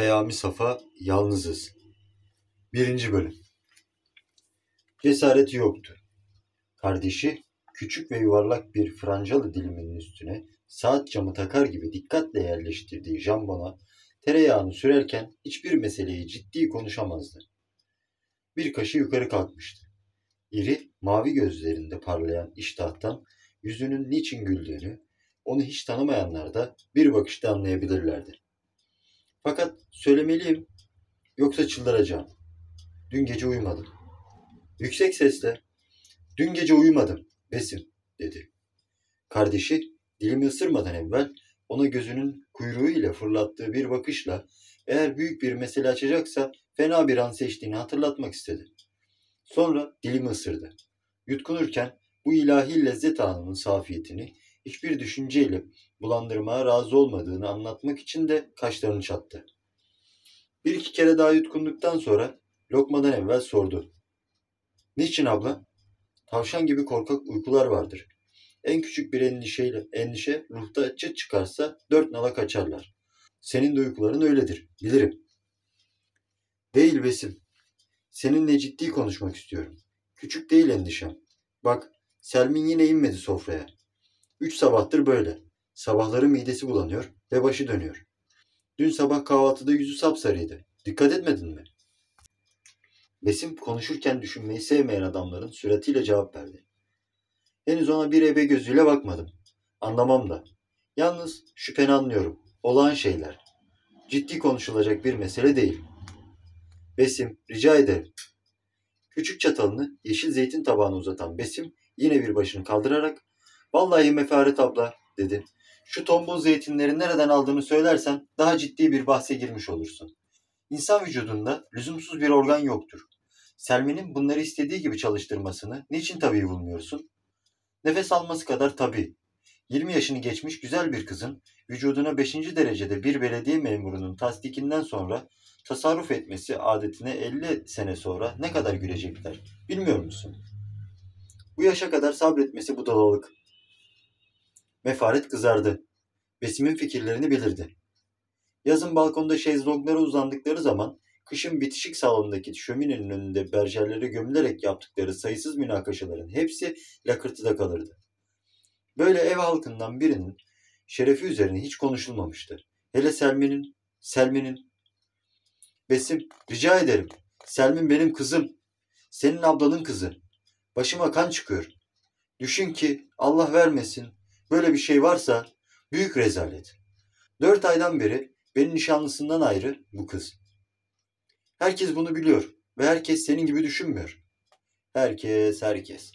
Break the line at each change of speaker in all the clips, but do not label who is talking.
Peyami Safa Yalnızız 1. Bölüm Cesareti yoktu. Kardeşi küçük ve yuvarlak bir francalı diliminin üstüne saat camı takar gibi dikkatle yerleştirdiği jambona tereyağını sürerken hiçbir meseleyi ciddi konuşamazdı. Bir kaşı yukarı kalkmıştı. İri, mavi gözlerinde parlayan iştahtan yüzünün niçin güldüğünü, onu hiç tanımayanlar da bir bakışta anlayabilirlerdi. Fakat söylemeliyim, yoksa çıldıracağım. Dün gece uyumadım. Yüksek sesle, dün gece uyumadım, Besim, dedi. Kardeşi dilimi ısırmadan evvel ona gözünün kuyruğu ile fırlattığı bir bakışla eğer büyük bir mesele açacaksa fena bir an seçtiğini hatırlatmak istedi. Sonra dilimi ısırdı. Yutkunurken bu ilahi lezzet anının safiyetini hiçbir düşünceyle bulandırmaya razı olmadığını anlatmak için de kaşlarını çattı. Bir iki kere daha yutkunduktan sonra lokmadan evvel sordu. Niçin abla? Tavşan gibi korkak uykular vardır. En küçük bir endişeyle endişe ruhta çıt çıkarsa dört nala kaçarlar. Senin de uykuların öyledir, bilirim. Değil Besim. Seninle ciddi konuşmak istiyorum. Küçük değil endişem. Bak, Selmin yine inmedi sofraya. Üç sabahtır böyle. Sabahları midesi bulanıyor ve başı dönüyor. Dün sabah kahvaltıda yüzü sapsarıydı. Dikkat etmedin mi? Besim konuşurken düşünmeyi sevmeyen adamların süratiyle cevap verdi. Henüz ona bir ebe gözüyle bakmadım. Anlamam da. Yalnız şüpheni anlıyorum. Olağan şeyler. Ciddi konuşulacak bir mesele değil. Besim, rica ederim. Küçük çatalını yeşil zeytin tabağına uzatan Besim yine bir başını kaldırarak Vallahi Mefaret abla dedi. Şu tombul zeytinleri nereden aldığını söylersen daha ciddi bir bahse girmiş olursun. İnsan vücudunda lüzumsuz bir organ yoktur. Selmi'nin bunları istediği gibi çalıştırmasını niçin tabii bulmuyorsun? Nefes alması kadar tabii. 20 yaşını geçmiş güzel bir kızın vücuduna 5. derecede bir belediye memurunun tasdikinden sonra tasarruf etmesi adetine 50 sene sonra ne kadar gülecekler bilmiyor musun? Bu yaşa kadar sabretmesi budalalık. Mefaret kızardı. Besim'in fikirlerini bilirdi. Yazın balkonda şezlonglara uzandıkları zaman kışın bitişik salondaki şöminenin önünde berjerlere gömülerek yaptıkları sayısız münakaşaların hepsi lakırtıda kalırdı. Böyle ev halkından birinin şerefi üzerine hiç konuşulmamıştı. Hele Selmin'in, Selmin'in. Besim, rica ederim. Selmin benim kızım. Senin ablanın kızı. Başıma kan çıkıyor. Düşün ki Allah vermesin. Böyle bir şey varsa büyük rezalet. Dört aydan beri benim nişanlısından ayrı bu kız. Herkes bunu biliyor ve herkes senin gibi düşünmüyor. Herkes, herkes.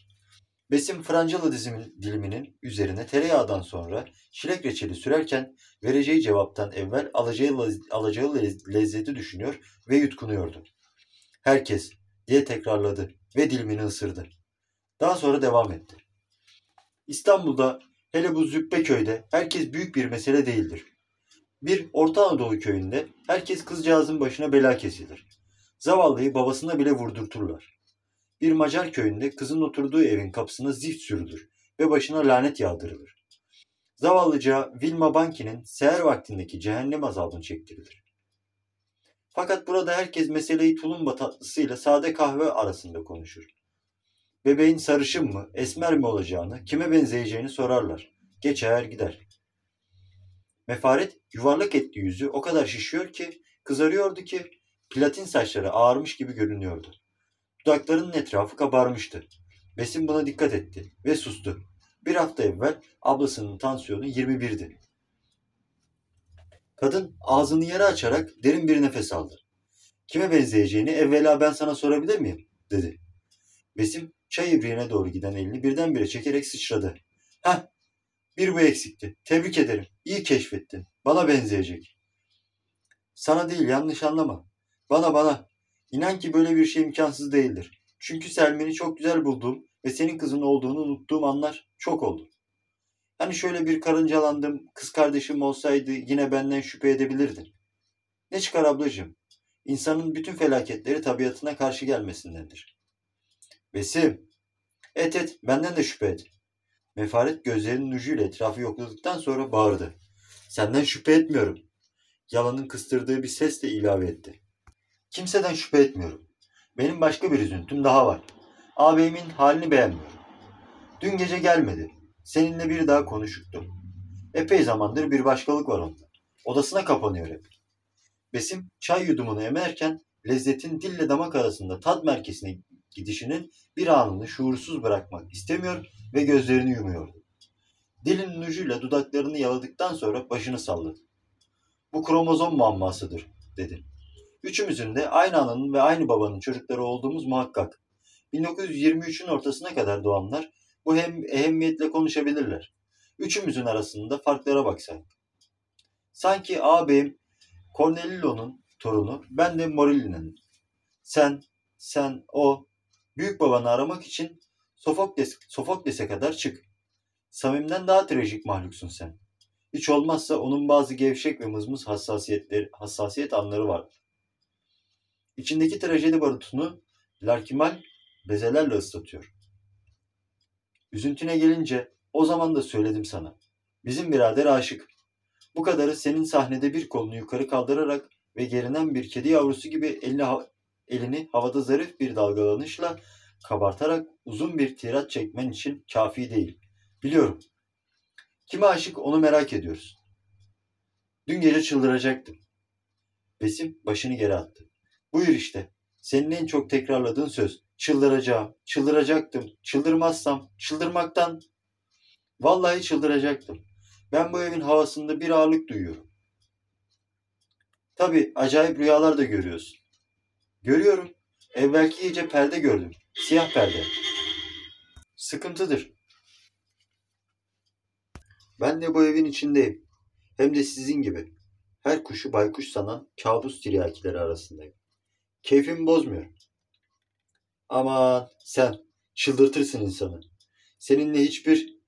Besim Francalı dizimin diliminin üzerine tereyağdan sonra çilek reçeli sürerken vereceği cevaptan evvel alacağı, alacağı lezzeti düşünüyor ve yutkunuyordu. Herkes diye tekrarladı ve dilimini ısırdı. Daha sonra devam etti. İstanbul'da hele bu züppe köyde herkes büyük bir mesele değildir. Bir Orta Anadolu köyünde herkes kızcağızın başına bela kesilir. Zavallıyı babasına bile vurdurturlar. Bir Macar köyünde kızın oturduğu evin kapısına zift sürülür ve başına lanet yağdırılır. Zavallıca Vilma Banki'nin seher vaktindeki cehennem azabını çektirilir. Fakat burada herkes meseleyi tulumba tatlısıyla sade kahve arasında konuşur. Bebeğin sarışın mı, esmer mi olacağını, kime benzeyeceğini sorarlar. Geçer gider. Mefaret yuvarlak etli yüzü o kadar şişiyor ki kızarıyordu ki platin saçları ağarmış gibi görünüyordu. Dudaklarının etrafı kabarmıştı. Besim buna dikkat etti ve sustu. Bir hafta evvel ablasının tansiyonu 21'di. Kadın ağzını yere açarak derin bir nefes aldı. Kime benzeyeceğini evvela ben sana sorabilir miyim? dedi. Besim çay ibriğine doğru giden elini birdenbire çekerek sıçradı. Heh, bir bu eksikti. Tebrik ederim. İyi keşfettin. Bana benzeyecek. Sana değil yanlış anlama. Bana bana. İnan ki böyle bir şey imkansız değildir. Çünkü Selmin'i çok güzel bulduğum ve senin kızın olduğunu unuttuğum anlar çok oldu. Hani şöyle bir karıncalandım, kız kardeşim olsaydı yine benden şüphe edebilirdin. Ne çıkar ablacığım? İnsanın bütün felaketleri tabiatına karşı gelmesindendir. Besim, et et, benden de şüphe et. Mefaret gözlerinin ucuyla etrafı yokladıktan sonra bağırdı. Senden şüphe etmiyorum. yalanın kıstırdığı bir sesle ilave etti. Kimseden şüphe etmiyorum. Benim başka bir üzüntüm daha var. Ağabeyimin halini beğenmiyorum. Dün gece gelmedi. Seninle bir daha konuşuktu. Epey zamandır bir başkalık var onda. Odasına kapanıyor hep. Besim çay yudumunu emerken lezzetin dille damak arasında tat merkezine gidişinin bir anını şuursuz bırakmak istemiyor ve gözlerini yumuyordu. Dilinin ucuyla dudaklarını yaladıktan sonra başını salladı. Bu kromozom muammasıdır, dedi. Üçümüzün de aynı ananın ve aynı babanın çocukları olduğumuz muhakkak. 1923'ün ortasına kadar doğanlar bu hem ehemmiyetle konuşabilirler. Üçümüzün arasında farklara baksak. Sanki ağabeyim Cornelio'nun torunu, ben de Morelli'nin. Sen, sen, o, büyük babanı aramak için Sofokles, Sofokles'e kadar çık. Samim'den daha trajik mahluksun sen. Hiç olmazsa onun bazı gevşek ve mızmız hassasiyetleri, hassasiyet anları var. İçindeki trajedi barutunu Larkimal bezelerle ıslatıyor. Üzüntüne gelince o zaman da söyledim sana. Bizim birader aşık. Bu kadarı senin sahnede bir kolunu yukarı kaldırarak ve gerinen bir kedi yavrusu gibi elini, elini havada zarif bir dalgalanışla kabartarak uzun bir tirat çekmen için kafi değil. Biliyorum. Kime aşık onu merak ediyoruz. Dün gece çıldıracaktım. Besim başını geri attı. Buyur işte. Senin en çok tekrarladığın söz. Çıldıracağım, çıldıracaktım. Çıldırmazsam, çıldırmaktan. Vallahi çıldıracaktım. Ben bu evin havasında bir ağırlık duyuyorum. Tabii acayip rüyalar da görüyorsun. Görüyorum. Evvelki gece perde gördüm. Siyah perde. Sıkıntıdır. Ben de bu evin içindeyim. Hem de sizin gibi. Her kuşu baykuş sanan kabus tiryakileri arasındayım. Keyfimi bozmuyor. Aman sen çıldırtırsın insanı. Seninle hiçbir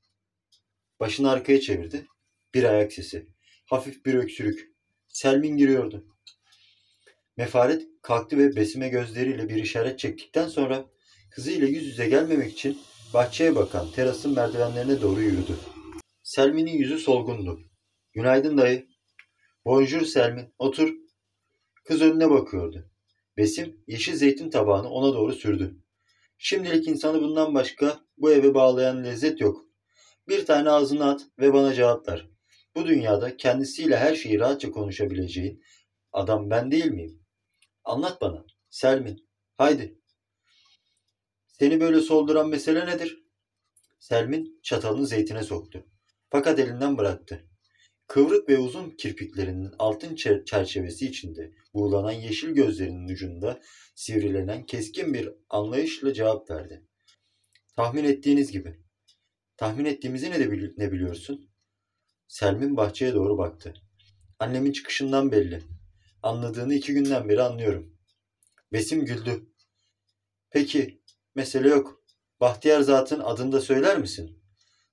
başını arkaya çevirdi. Bir ayak sesi. Hafif bir öksürük. Selmin giriyordu. Mefaret kalktı ve besime gözleriyle bir işaret çektikten sonra kızıyla yüz yüze gelmemek için bahçeye bakan terasın merdivenlerine doğru yürüdü. Selmin'in yüzü solgundu. Günaydın dayı. Bonjour Selmin. Otur. Kız önüne bakıyordu. Besim yeşil zeytin tabağını ona doğru sürdü. Şimdilik insanı bundan başka bu eve bağlayan lezzet yok. Bir tane ağzına at ve bana cevap ver. Bu dünyada kendisiyle her şeyi rahatça konuşabileceğin adam ben değil miyim? Anlat bana. Selmin. Haydi. Seni böyle solduran mesele nedir? Selmin çatalını zeytine soktu. Fakat elinden bıraktı. Kıvrık ve uzun kirpiklerinin altın çer- çerçevesi içinde buğulanan yeşil gözlerinin ucunda sivrilenen keskin bir anlayışla cevap verdi. Tahmin ettiğiniz gibi. Tahmin ettiğimizi ne de bili- ne biliyorsun? Selmin bahçeye doğru baktı. Annemin çıkışından belli. Anladığını iki günden beri anlıyorum. Besim güldü. Peki, mesele yok. Bahtiyar zatın adını da söyler misin?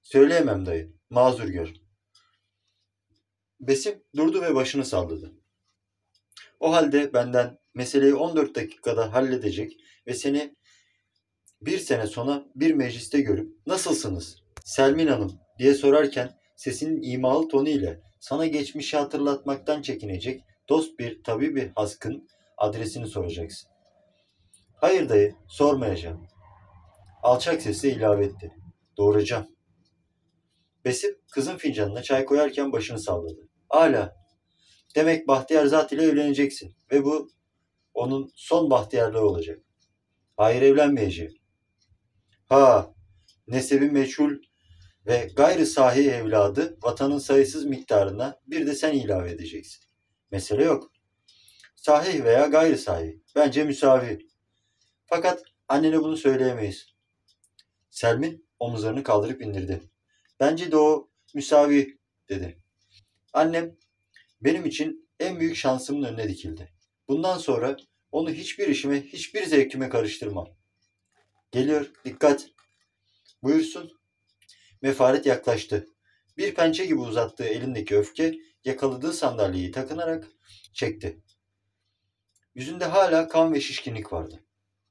Söyleyemem dayı. Mazur gör. Besim durdu ve başını salladı. O halde benden meseleyi 14 dakikada halledecek ve seni bir sene sonra bir mecliste görüp nasılsınız Selmin Hanım diye sorarken sesinin imalı tonu ile sana geçmişi hatırlatmaktan çekinecek dost bir tabibi haskın adresini soracaksın. Hayır dayı sormayacağım. Alçak sesle ilave etti. Doğuracağım. Besim kızın fincanına çay koyarken başını salladı. Hala. Demek Bahtiyar Zat ile evleneceksin ve bu onun son bahtiyarlığı olacak. Hayır evlenmeyeceğim. Ha, nesebi meçhul ve gayrı sahi evladı vatanın sayısız miktarına bir de sen ilave edeceksin. Mesele yok. Sahih veya gayri sahih. Bence müsavi. Fakat annene bunu söyleyemeyiz. Selmin omuzlarını kaldırıp indirdi. Bence de o müsavi dedi. Annem benim için en büyük şansımın önüne dikildi. Bundan sonra onu hiçbir işime, hiçbir zevkime karıştırmam. Geliyor, dikkat. Buyursun. Mefaret yaklaştı. Bir pençe gibi uzattığı elindeki öfke yakaladığı sandalyeyi takınarak çekti. Yüzünde hala kan ve şişkinlik vardı.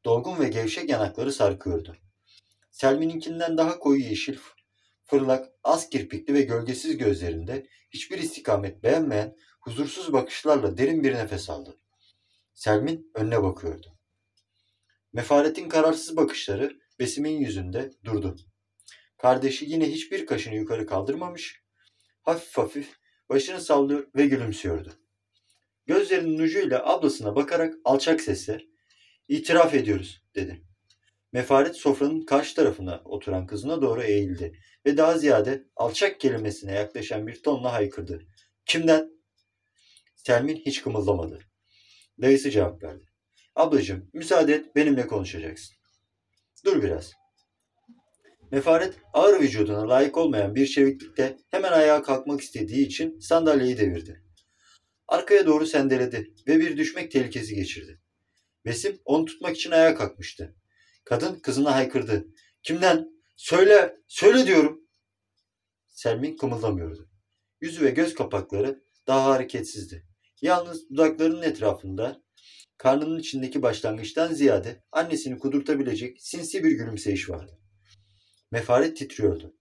Dolgun ve gevşek yanakları sarkıyordu. Selmin'inkinden daha koyu yeşil, fırlak, az kirpikli ve gölgesiz gözlerinde hiçbir istikamet beğenmeyen huzursuz bakışlarla derin bir nefes aldı. Selmin önüne bakıyordu. Mefaretin kararsız bakışları Besim'in yüzünde durdu. Kardeşi yine hiçbir kaşını yukarı kaldırmamış, hafif hafif başını sallıyor ve gülümsüyordu. Gözlerinin ucuyla ablasına bakarak alçak sesle itiraf ediyoruz dedi. Mefaret sofranın karşı tarafına oturan kızına doğru eğildi ve daha ziyade alçak kelimesine yaklaşan bir tonla haykırdı. Kimden? Selmin hiç kımıldamadı. Dayısı cevap verdi. Ablacığım müsaade et benimle konuşacaksın. Dur biraz. Mefaret ağır vücuduna layık olmayan bir çeviklikte hemen ayağa kalkmak istediği için sandalyeyi devirdi. Arkaya doğru sendeledi ve bir düşmek tehlikesi geçirdi. Besim onu tutmak için ayağa kalkmıştı. Kadın kızına haykırdı. Kimden? Söyle, söyle diyorum. Selmin kımıldamıyordu. Yüzü ve göz kapakları daha hareketsizdi. Yalnız dudaklarının etrafında karnının içindeki başlangıçtan ziyade annesini kudurtabilecek sinsi bir gülümseyiş vardı. Mefaret titriyordu.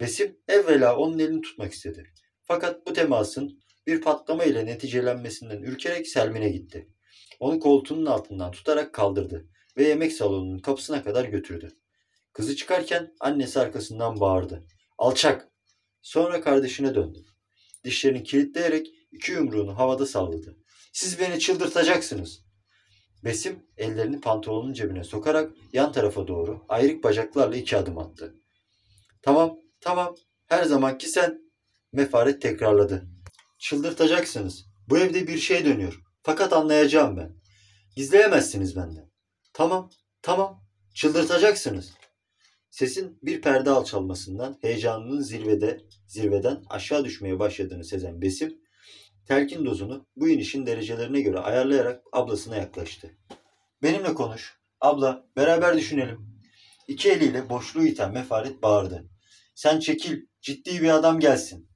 Besim evvela onun elini tutmak istedi. Fakat bu temasın bir patlama ile neticelenmesinden ürkerek Selmin'e gitti. Onu koltuğunun altından tutarak kaldırdı ve yemek salonunun kapısına kadar götürdü. Kızı çıkarken annesi arkasından bağırdı. Alçak! Sonra kardeşine döndü. Dişlerini kilitleyerek iki yumruğunu havada salladı. Siz beni çıldırtacaksınız. Besim ellerini pantolonun cebine sokarak yan tarafa doğru ayrık bacaklarla iki adım attı. Tamam, tamam. Her zamanki sen. Mefaret tekrarladı. Çıldırtacaksınız. Bu evde bir şey dönüyor. Fakat anlayacağım ben. Gizleyemezsiniz benden. Tamam, tamam. Çıldırtacaksınız. Sesin bir perde alçalmasından heyecanının zirvede, zirveden aşağı düşmeye başladığını sezen Besim, telkin dozunu bu inişin derecelerine göre ayarlayarak ablasına yaklaştı. Benimle konuş. Abla, beraber düşünelim. İki eliyle boşluğu iten Mefaret bağırdı. Sen çekil, ciddi bir adam gelsin.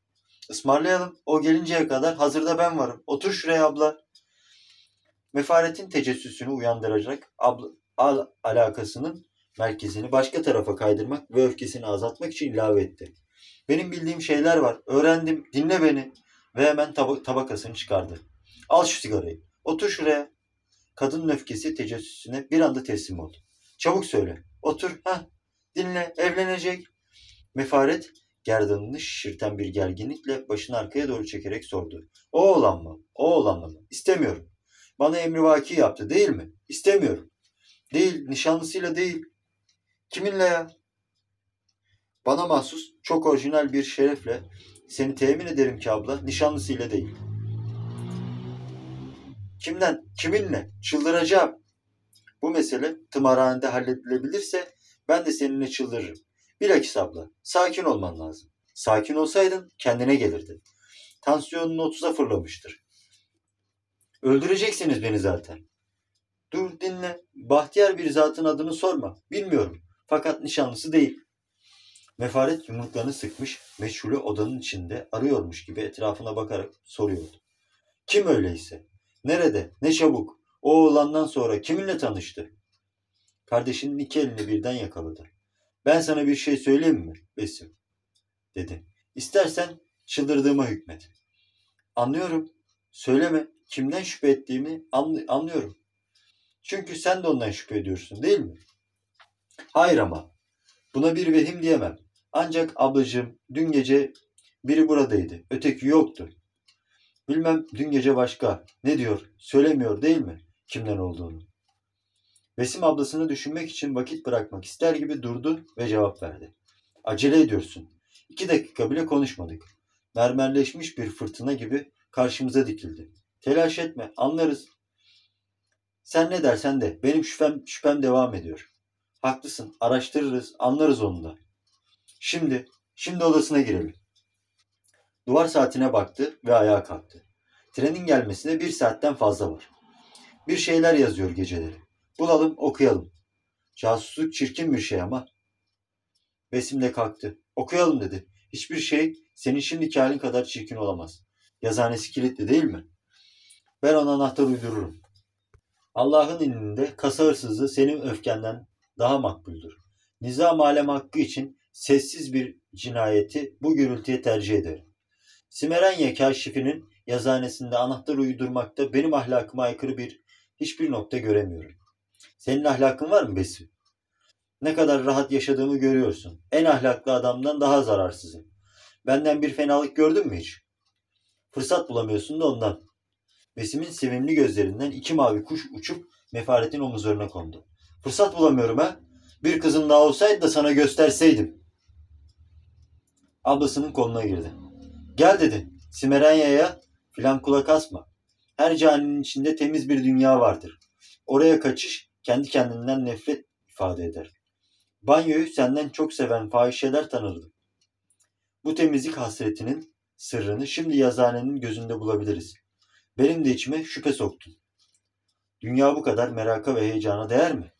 Ismarlayalım, o gelinceye kadar hazırda ben varım. Otur şuraya abla. Mefaretin tecessüsünü uyandıracak abla, al, alakasının merkezini başka tarafa kaydırmak ve öfkesini azaltmak için ilave etti. Benim bildiğim şeyler var. Öğrendim. Dinle beni. Ve hemen tab- tabakasını çıkardı. Al şu sigarayı. Otur şuraya. Kadının öfkesi tecessüsüne bir anda teslim oldu. Çabuk söyle. Otur. Ha. Dinle. Evlenecek. Mefaret gerdanını şişirten bir gerginlikle başını arkaya doğru çekerek sordu. O oğlan mı? O oğlanla mı? İstemiyorum. Bana emrivaki yaptı değil mi? İstemiyorum. Değil. Nişanlısıyla değil. Kiminle ya? Bana mahsus çok orijinal bir şerefle seni temin ederim ki abla nişanlısıyla değil. Kimden? Kiminle? Çıldıracağım. Bu mesele tımarhanede halledilebilirse ben de seninle çıldırırım. Bilakis abla sakin olman lazım. Sakin olsaydın kendine gelirdin. Tansiyonun 30'a fırlamıştır. Öldüreceksiniz beni zaten. Dur dinle. Bahtiyar bir zatın adını sorma. Bilmiyorum. Fakat nişanlısı değil. Mefaret yumruklarını sıkmış, meçhulü odanın içinde arıyormuş gibi etrafına bakarak soruyordu. Kim öyleyse? Nerede? Ne çabuk? O oğlandan sonra kiminle tanıştı? Kardeşinin iki elini birden yakaladı. Ben sana bir şey söyleyeyim mi Besim? Dedi. İstersen çıldırdığıma hükmet. Anlıyorum. Söyleme. Kimden şüphe ettiğimi anlı- anlıyorum. Çünkü sen de ondan şüphe ediyorsun değil mi? Hayır ama. Buna bir vehim diyemem. Ancak ablacığım dün gece biri buradaydı. Öteki yoktu. Bilmem dün gece başka. Ne diyor? Söylemiyor değil mi? Kimden olduğunu. Besim ablasını düşünmek için vakit bırakmak ister gibi durdu ve cevap verdi. Acele ediyorsun. İki dakika bile konuşmadık. Mermerleşmiş bir fırtına gibi karşımıza dikildi. Telaş etme, anlarız. Sen ne dersen de benim şüphem, şüphem devam ediyor. Haklısın, araştırırız, anlarız onu da. Şimdi, şimdi odasına girelim. Duvar saatine baktı ve ayağa kalktı. Trenin gelmesine bir saatten fazla var. Bir şeyler yazıyor geceleri. Bulalım, okuyalım. Casusluk çirkin bir şey ama. Besim de kalktı. Okuyalım dedi. Hiçbir şey senin şimdiki halin kadar çirkin olamaz. Yazhanesi kilitli değil mi? Ben ona anahtar uydururum. Allah'ın indinde kasa hırsızlığı senin öfkenden daha makbuldür. Nizam alem hakkı için sessiz bir cinayeti bu gürültüye tercih ederim. Simerenya kaşifinin yazıhanesinde anahtar uydurmakta benim ahlakıma aykırı bir hiçbir nokta göremiyorum. Senin ahlakın var mı Besi? Ne kadar rahat yaşadığımı görüyorsun. En ahlaklı adamdan daha zararsızım. Benden bir fenalık gördün mü hiç? Fırsat bulamıyorsun da ondan. Besim'in sevimli gözlerinden iki mavi kuş uçup Mefaret'in omuzlarına kondu. Fırsat bulamıyorum ha. Bir kızım daha olsaydı da sana gösterseydim. Ablasının koluna girdi. Gel dedi. Simerenya'ya filan kulak asma. Her caninin içinde temiz bir dünya vardır. Oraya kaçış kendi kendinden nefret ifade eder. Banyoyu senden çok seven fahişeler tanırdım. Bu temizlik hasretinin sırrını şimdi yazıhanenin gözünde bulabiliriz. Benim de içime şüphe soktun. Dünya bu kadar meraka ve heyecana değer mi?